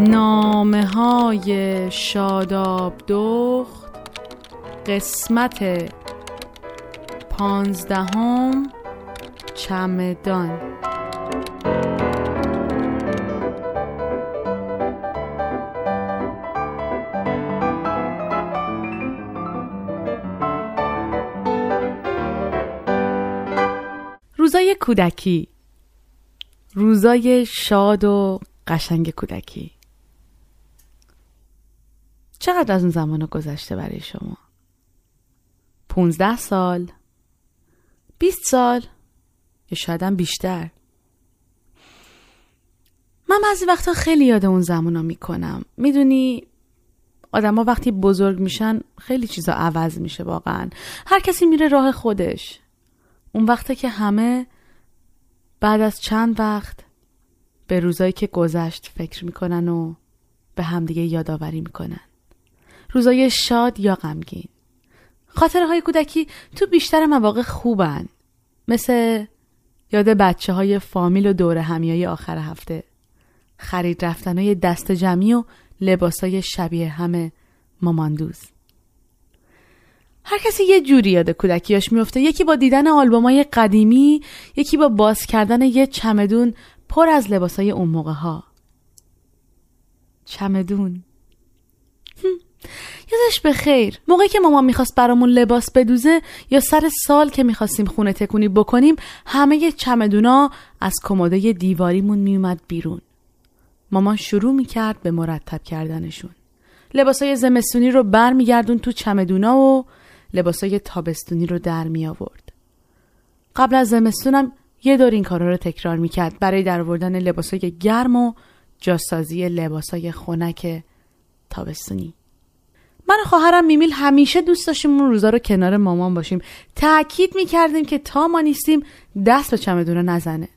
نامه های شاداب دخت قسمت پانزدهم چمدان. روزای کودکی روزای شاد و قشنگ کودکی چقدر از اون زمان گذشته برای شما؟ پونزده سال؟ بیست سال؟ یا شاید بیشتر؟ من بعضی وقتا خیلی یاد اون زمان ها می‌کنم می‌دونی آدما وقتی بزرگ میشن خیلی چیزا عوض میشه واقعا هر کسی میره راه خودش اون وقته که همه بعد از چند وقت به روزایی که گذشت فکر می‌کنن و به همدیگه یادآوری می‌کنن. روزای شاد یا غمگین. خاطره های کودکی تو بیشتر مواقع خوبن. مثل یاد بچه های فامیل و دور همیای آخر هفته. خرید رفتن های دست جمعی و لباس های شبیه همه ماماندوز. هر کسی یه جوری یاد کودکیاش میفته یکی با دیدن آلبومای قدیمی یکی با باز کردن یه چمدون پر از لباسای اون موقع ها چمدون یادش به خیر. موقعی که مامان می‌خواست برامون لباس بدوزه یا سر سال که می‌خواستیم خونه تکونی بکنیم همه چمدونا از کمدای دیواریمون میومد بیرون. مامان شروع می‌کرد به مرتب کردنشون. لباسای زمستونی رو بر میگردون تو چمدونا و لباسای تابستونی رو در می آورد. قبل از زمستونم یه دور این کارا رو تکرار می‌کرد برای در آوردن لباسای گرم و جاسازی لباسای خنک تابستونی. من و خواهرم میمیل همیشه دوست داشتیم اون روزا رو کنار مامان باشیم تاکید می‌کردیم که تا ما نیستیم دست به چمدون نزنه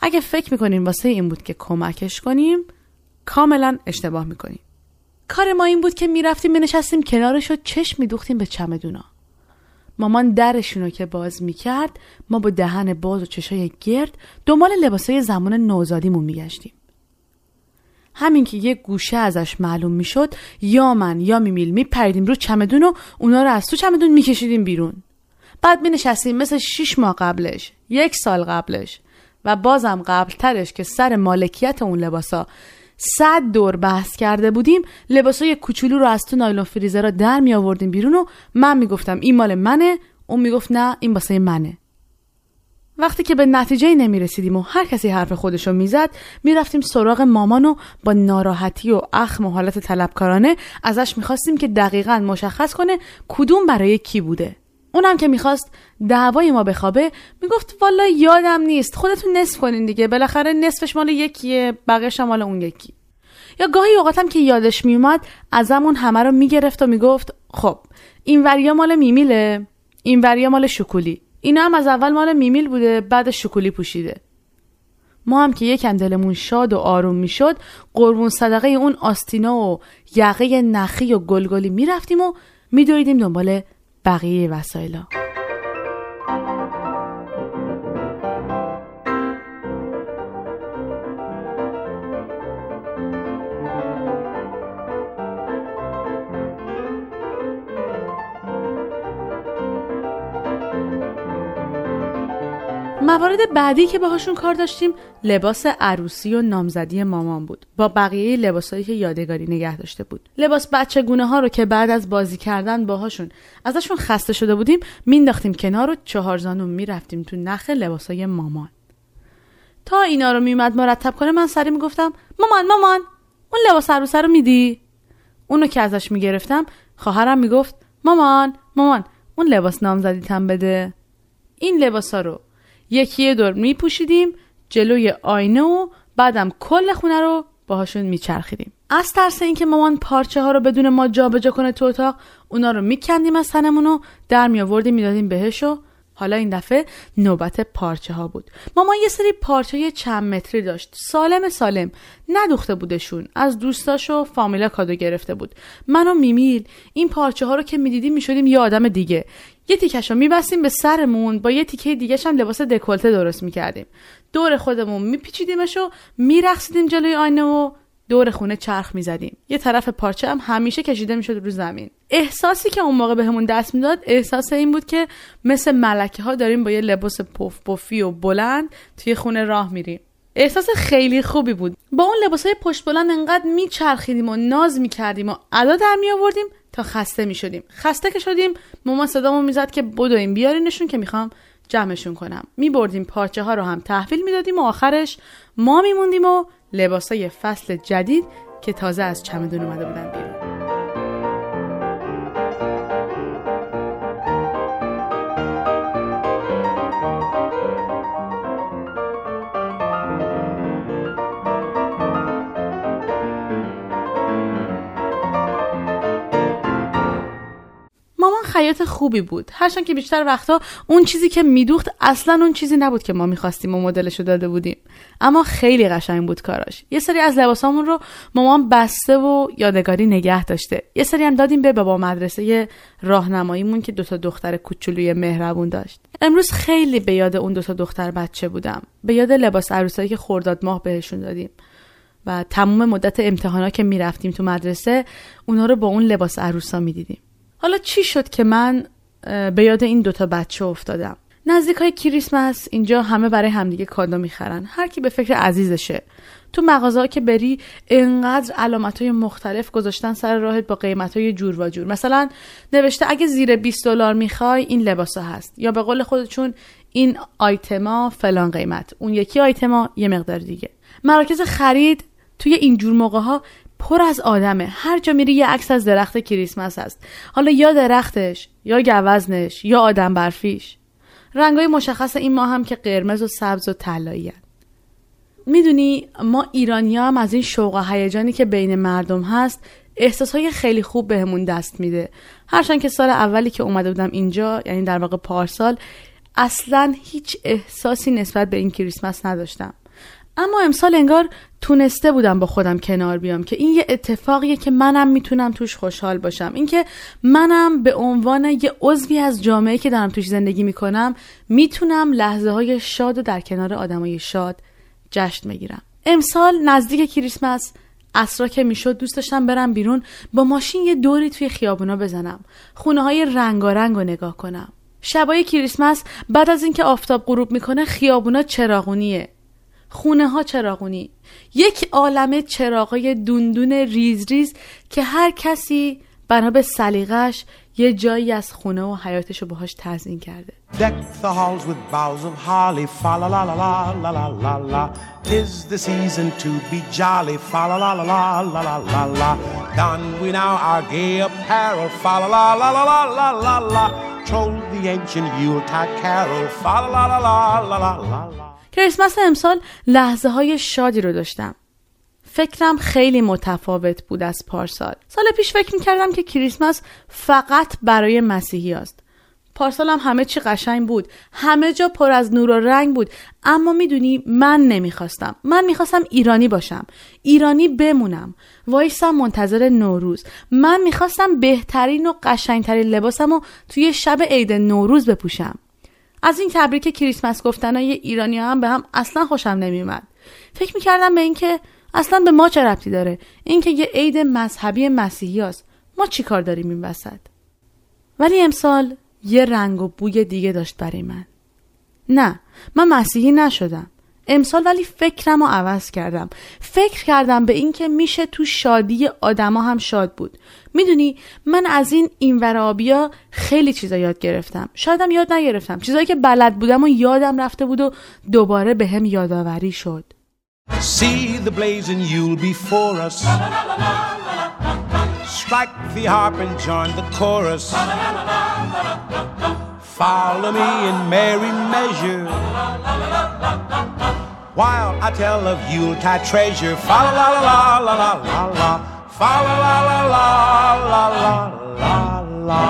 اگه فکر می‌کنیم واسه این بود که کمکش کنیم کاملا اشتباه می‌کنیم کار ما این بود که می‌رفتیم مینشستیم کنارش و چشم میدوختیم به چمدونا. مامان درشون که باز می‌کرد ما با دهن باز و چشای گرد دنبال لباسای زمان نوزادیمون میگشتیم. همین که یه گوشه ازش معلوم می‌شد یا من یا میمیل میپریدیم رو چمدون و اونا رو از تو چمدون میکشیدیم بیرون. بعد می نشستیم مثل شیش ماه قبلش یک سال قبلش و بازم قبلترش که سر مالکیت اون لباسا صد دور بحث کرده بودیم لباسای کوچولو رو از تو نایلون فریزر را در می آوردیم بیرون و من می‌گفتم این مال منه؟ اون می‌گفت نه این واسه منه. وقتی که به نتیجه نمی رسیدیم و هر کسی حرف خودش رو می‌زد می‌رفتیم سراغ مامان و با ناراحتی و اخم و حالت طلبکارانه ازش می‌خواستیم که دقیقا مشخص کنه کدوم برای کی بوده. اونم که می‌خواست دعوای ما بخوابه می‌گفت والا یادم نیست خودتون نصف کنین دیگه بالاخره نصفش مال یکیه بقیهش مال اون یکی. یا گاهی اوقاتم که یادش میومد ازمون همه رو می‌گرفت و می‌گفت خب این وریا مال میمیله این وریا مال شکولی. اینا هم از اول مال میمیل بوده بعد شکولی پوشیده. ما هم که یکم دلمون شاد و آروم می‌شد قربون صدقه اون آستینا و یقه نخی و گلگلی می‌رفتیم و میدویدیم دنبال بقیه وسایلا موارد بعدی که باهاشون کار داشتیم لباس عروسی و نامزدی مامان بود. با بقیه لباسایی که یادگاری نگه داشته بود. لباس بچه گونه ها رو که بعد از بازی کردن باهاشون ازشون خسته شده بودیم مینداختیم کنار و چهار زانو می‌رفتیم تو نخ لباسای مامان. تا اینا رو میومد مرتب کنه من سری می‌گفتم مامان مامان اون لباس عروسه رو میدی؟ اونو که ازش می‌گرفتم خواهرم می‌گفت مامان مامان اون لباس نامزدیتم بده. این لباسا رو یکی دور میپوشیدیم جلوی آینه و بعدم کل خونه رو باهاشون میچرخیدیم. از ترس اینکه مامان پارچه ها رو بدون ما جابجا کنه تو اتاق اونا رو میکندیم از تنمون و در میآوردیم می‌دادیم بهش و حالا این دفعه نوبت پارچه ها بود. مامان یه سری پارچه چند متری داشت. سالم سالم. ندوخته بودشون. از دوستاش و فامیلا کادو گرفته بود. من و میمیل این پارچه ها رو که می‌دیدیم می‌شدیم یه آدم دیگه. یه تیکش رو میبستیم به سرمون. با یه تیکه دیگه هم لباس دکلته درست می‌کردیم. دور خودمون میپیچیدیمش و میرقصیدیم جلوی آینه و دور خونه چرخ می‌زدیم. یه طرف پارچه هم همیشه کشیده می‌شد رو زمین. احساسی که اون موقع بهمون به دست می‌داد احساس این بود که مثل ملکه ها داریم با یه لباس پف پفی و بلند توی خونه راه میریم. احساس خیلی خوبی بود. با اون لباس های پشت بلند انقدر میچرخیدیم و ناز می‌کردیم و ادا در می آوردیم تا خسته می‌شدیم. خسته که شدیم مامان صدامون می‌زد که بدویم بیارینشون که می‌خوام جمعشون کنم. میبردیم پارچه ها رو هم تحویل می‌دادیم و آخرش ما میموندیم و لباسای فصل جدید که تازه از چمدون اومده بودن بیرون. خیاط خوبی بود. هرچند که بیشتر وقتا اون چیزی که میدوخت اصلا اون چیزی نبود که ما می‌خواستیم و مدلشو داده بودیم. اما خیلی قشنگ بود کاراش. یه سری از لباسامون رو مامان بسته و یادگاری نگه داشته. یه سری هم دادیم به بابا مدرسه راهنماییمون که دوتا دختر کوچولوی مهربون داشت. امروز خیلی به یاد اون دوتا دختر بچه بودم. به یاد لباس عروسایی که خورداد ماه بهشون دادیم. و تموم مدت امتحانا که می‌رفتیم تو مدرسه اونا رو با اون لباس عروسا می‌دیدیم. حالا چی شد که من به یاد این دوتا بچه افتادم؟ نزدیک های کریسمس اینجا همه برای همدیگه کادو می‌خرن. هر کی به فکر عزیزشه. تو مغازه که بری انقدر علامت های مختلف گذاشتن سر راهت با قیمت های جور و جور. مثلا نوشته اگه زیر 20 دلار می‌خوای این لباسا هست. یا به قول خودشون این آیتما فلان قیمت. اون یکی آیتما یه مقدار دیگه. مراکز خرید توی اینجور موقع ها پر از آدمه. هر جا میری یه عکس از درخت کریسمس هست. حالا یا درختش یا گوزنش یا آدم برفیش. رنگای مشخص این ماه هم که قرمز و سبز و طلایی می‌دونی ما ایرانی هم از این شوق و هیجانی که بین مردم هست احساس های خیلی خوب بهمون دست میده. هرچند که سال اولی که اومده بودم اینجا یعنی در واقع پارسال اصلا هیچ احساسی نسبت به این کریسمس نداشتم. اما امسال انگار تونسته بودم با خودم کنار بیام که این یه اتفاقیه که منم می‌تونم توش خوشحال باشم. اینکه منم به عنوان یه عضوی از جامعه که دارم توش زندگی می‌کنم می‌تونم لحظه های شاد و در کنار آدمای شاد جشن بگیرم. امسال نزدیک کریسمس اصرا که می‌شد دوست داشتم برم بیرون با ماشین یه دوری توی خیابونا بزنم. خونه های رنگارنگ رو نگاه کنم. شبای کریسمس بعد از اینکه آفتاب غروب می‌کنه خیابونا چراغونیه. خونه ها چراغونی یک عالمه چراغای دوندون ریز ریز که هر کسی بنا به سلیقش یه جایی از خونه و حیاتش رو باهاش تزین کرده کریسمس امسال لحظه های شادی رو داشتم. فکرم خیلی متفاوت بود از پارسال. سال پیش فکر می‌کردم که کریسمس فقط برای مسیحی است. پارسال هم همه چی قشنگ بود. همه جا پر از نور و رنگ بود. اما می‌دونی من نمی‌خواستم. من می‌خواستم ایرانی باشم. ایرانی بمونم. وایسم منتظر نوروز. من می‌خواستم بهترین و قشنگترین لباسم و توی شب عید نوروز بپوشم. از این تبریک کریسمس گفتنای ایرانی هم به هم اصلا خوشم نمیومد فکر می‌کردم به اینکه اصلا به ما چه ربطی داره؟ اینکه یه عید مذهبی مسیحی هست. ما چی کار داریم این وسط؟ ولی امسال یه رنگ و بوی دیگه داشت برای من. نه من مسیحی نشدم. امسال ولی فکرم رو عوض کردم. فکر کردم به اینکه میشه تو شادی آدما هم شاد بود. می‌دونی من از این این ورابیا خیلی چیزا یاد گرفتم. شایدم یاد نگرفتم. چیزایی که بلد بودم و یادم رفته بود و دوباره به هم یادآوری شد. Strike the harp and join the chorus. Follow me in merry measure. While I tell of Yuletide treasure. Fa la la la la la la la. Fa la la la la la la la.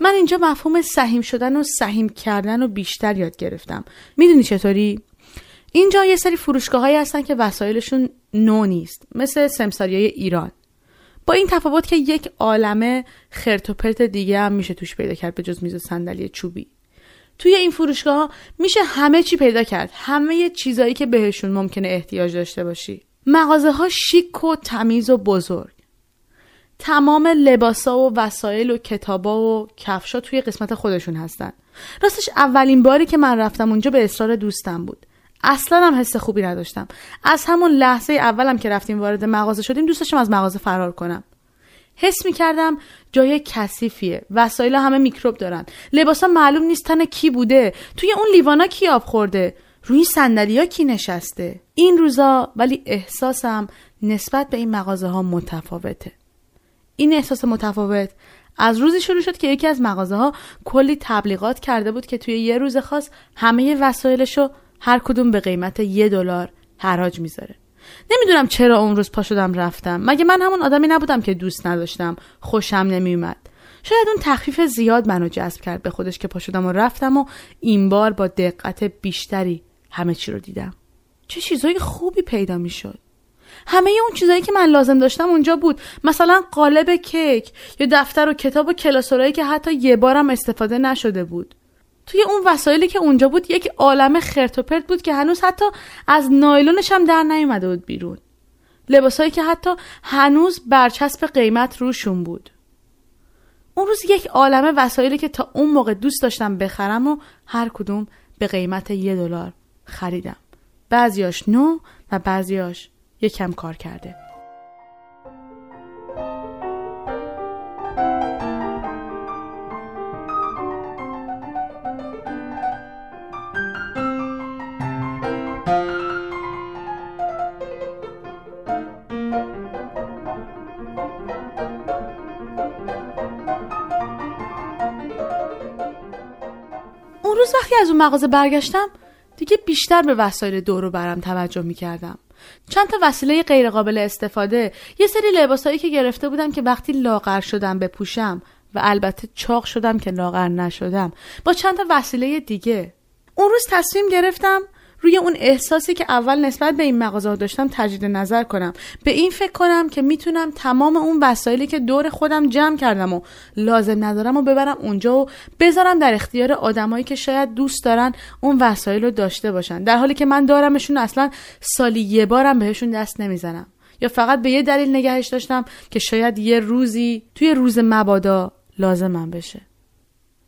من اینجا مفهوم سهیم شدن و سهیم کردن رو بیشتر یاد گرفتم. می‌دونی چطوری؟ اینجا یه سری فروشگاه هایی هستن که وسایلشون نو نیست مثل سمساری های ایران با این تفاوت که یک عالمه خرت و پرت دیگه هم میشه توش پیدا کرد به جز میز و صندلی چوبی. توی این فروشگاه میشه همه چی پیدا کرد. همه چیزایی که بهشون ممکنه احتیاج داشته باشی. مغازه ها شیک و تمیز و بزرگ. تمام لباسا و وسایل و کتابا و کفشا توی قسمت خودشون هستن. راستش اولین باری که من رفتم اونجا به اصرار دوستم بود. اصلا هم حس خوبی نداشتم. از همون لحظه اولم که رفتیم وارد مغازه شدیم دوست داشتم از مغازه فرار کنم. حس می کردم جای کثیفیه. وسایل همه میکروب دارن. لباسا معلوم نیست تن کی بوده. توی اون لیوانا کی آب خورده؟ روی صندلیا کی نشسته؟ این روزا ولی احساسم نسبت به این مغازه ها متفاوته. این احساس متفاوت از روزی شروع شد که یکی از مغازه ها کلی تبلیغات کرده بود که توی یه روز خاص همه وسایلشو هر کدوم به قیمت یه دلار حراج می‌ذاره. نمی‌دونم چرا اون روز پا شدم رفتم. مگه من همون آدمی نبودم که دوست نداشتم. خوشم نمیومد شاید اون تخفیف زیاد منو جذب کرد به خودش که پا شدم و رفتم و این بار با دقت بیشتری همه چی رو دیدم. چه چیزای خوبی پیدا می‌شد. همه اون چیزایی که من لازم داشتم اونجا بود. مثلا قالب کیک یا دفتر و کتاب و کلاسورایی که حتی یه بارم استفاده نشده بود. توی اون وسایلی که اونجا بود یک عالم خرت و پرت بود که هنوز حتی از نایلونش هم در نیومده بود بیرون. لباسایی که حتی هنوز برچسب قیمت روشون بود. اون روز یک عالم وسایلی که تا اون موقع دوست داشتم بخرم و هر کدوم به قیمت یه دلار خریدم. بعضیاش نو و بعضیاش یکم کار کرده. اون روز وقتی از اون مغازه برگشتم دیگه بیشتر به وسایل دورو برم توجه می کردم. چند تا وسیله غیرقابل استفاده یه سری لباسایی که گرفته بودم که وقتی لاغر شدم بپوشم و البته چاق شدم که لاغر نشدم با چند تا وسیله دیگه اون روز تصمیم گرفتم روی اون احساسی که اول نسبت به این مغازه داشتم تجدید نظر کنم. به این فکر کنم که می‌تونم تمام اون وسایلی که دور خودم جمع کردم و لازم ندارم و ببرم اونجا و بذارم در اختیار آدمایی که شاید دوست دارن اون وسایل رو داشته باشن. در حالی که من دارمشون اصلا سالی یه بارم بهشون دست نمی‌زنم. یا فقط به یه دلیل نگهش داشتم که شاید یه روزی توی روز مبادا لازمم بشه.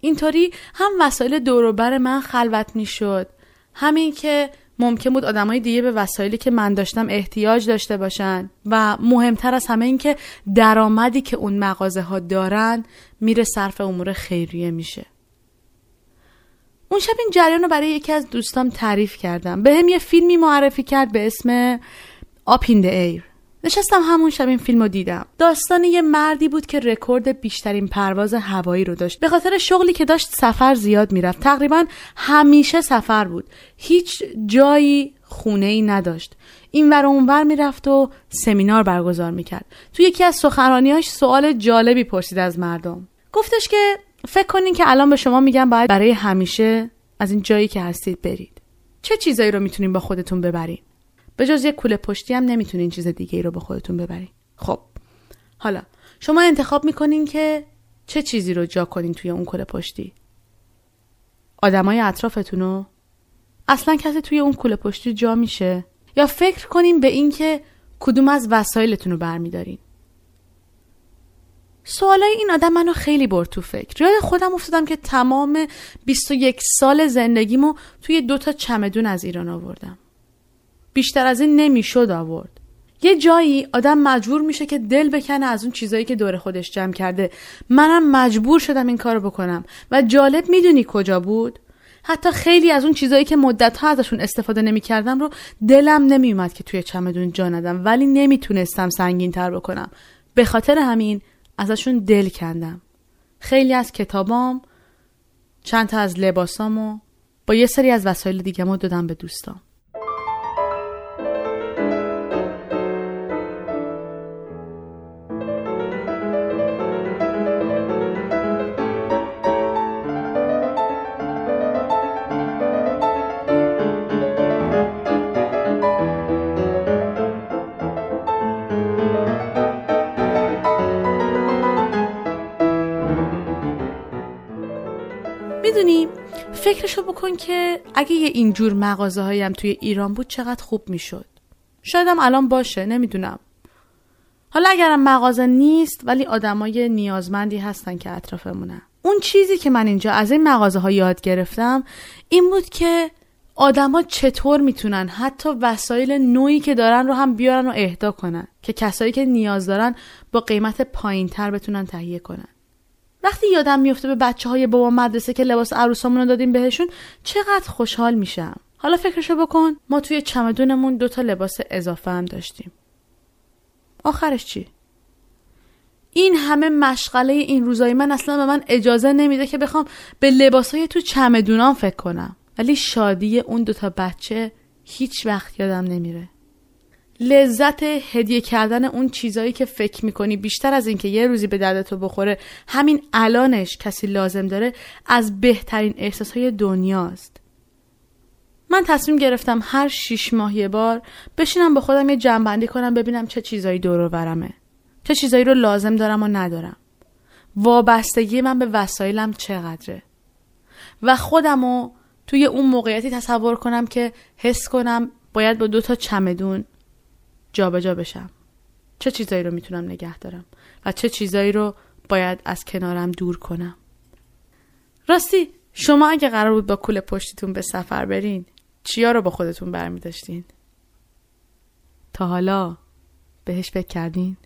اینطوری هم وسایل دوروبر من خلوت می‌شد. همین که ممکن بود آدمای دیگه به وسایلی که من داشتم احتیاج داشته باشن و مهمتر از همه این که درآمدی که اون مغازه ها دارن میره صرف امور خیریه میشه. اون شب این جریان رو برای یکی از دوستام تعریف کردم. به هم یه فیلمی معرفی کرد به اسم آپ این ایر. نشستم همون شب این فیلم رو دیدم. داستان یه مردی بود که رکورد بیشترین پرواز هوایی رو داشت. به خاطر شغلی که داشت سفر زیاد می‌رفت. تقریبا همیشه سفر بود. هیچ جایی خونه ای نداشت. این ور اونور می‌رفت و سمینار برگزار می‌کرد. تو یکی از سخنرانیاش سوال جالبی پرسید از مردم. گفتش که فکر کنین که الان به شما میگم باید برای همیشه از این جایی که هستید برید. چه چیزایی رو می‌تونین با خودتون ببرین؟ به جز یک کوله پشتی هم نمی‌تونین چیز دیگه ای رو به خودتون ببرین. خب. حالا شما انتخاب می‌کنین که چه چیزی رو جا کنین توی اون کوله پشتی؟ آدمای اطرافتون رو؟ اصلا کسی توی اون کوله پشتی جا میشه؟ یا فکر کنین به اینکه کدوم از وسایلتون رو برمیدارین؟ سوالای این آدم منو خیلی برد تو فکر. یاد خودم افتادم که تمام 21 سال زندگیمو توی دو تا چمدون از ایران آوردم. بیشتر از این نمی‌شد آورد. یه جایی آدم مجبور میشه که دل بکنه از اون چیزایی که دور خودش جمع کرده. منم مجبور شدم این کارو بکنم. و جالب می‌دونی کجا بود؟ حتی خیلی از اون چیزایی که مدت ها ازشون استفاده نمی‌کردم رو دلم نمیومد که توی چمدون جا ندم ولی نمی‌تونستم سنگین تر بکنم. به خاطر همین ازشون دل کندم. خیلی از کتابام چند تا از لباسامو با یه سری از وسایل دیگه دادم به دوستام. می‌دونی فکرشو بکن که اگه یه اینجور مغازه هایم توی ایران بود چقدر خوب می‌شد. شایدم الان باشه نمی‌دونم. حالا اگرم مغازه نیست ولی آدمای نیازمندی هستن که اطرافمونن اون چیزی که من اینجا از این مغازه ها یاد گرفتم این بود که آدما چطور می‌تونن حتی وسایل نوعی که دارن رو هم بیارن و اهدا کنن که کسایی که نیاز دارن با قیمت پایین تر بتونن تهیه کنن. وقتی یادم میفته به بچه های بابا مدرسه که لباس عروسامون رو دادیم بهشون چقدر خوشحال میشم. حالا فکرشو بکن ما توی چمدونمون دوتا لباس اضافه هم داشتیم. آخرش چی؟ این همه مشغله این روزای من اصلا به من اجازه نمیده که بخوام به لباسای تو چمدونام فکر کنم. ولی شادی اون دوتا بچه هیچ وقت یادم نمیره. لذت هدیه کردن اون چیزایی که فکر می‌کنی بیشتر از اینکه یه روزی به دردتو بخوره همین الانش کسی لازم داره از بهترین احساسهای دنیاست. من تصمیم گرفتم هر شیش ماه یه بار بشینم با خودم یه جنبندی کنم ببینم چه چیزایی دور برمه. چه چیزایی رو لازم دارم و ندارم. وابستگی من به وسایلم چقدره؟ و خودمو توی اون موقعیتی تصور کنم که حس کنم باید با دو تا چمدون جابجا جا بشم چه چیزایی رو می‌تونم نگه دارم و چه چیزایی رو باید از کنارم دور کنم راستی شما اگه قرار بود با کول پشتیتون به سفر برین چیا رو با خودتون برمی داشتین؟ تا حالا بهش فکر کردین؟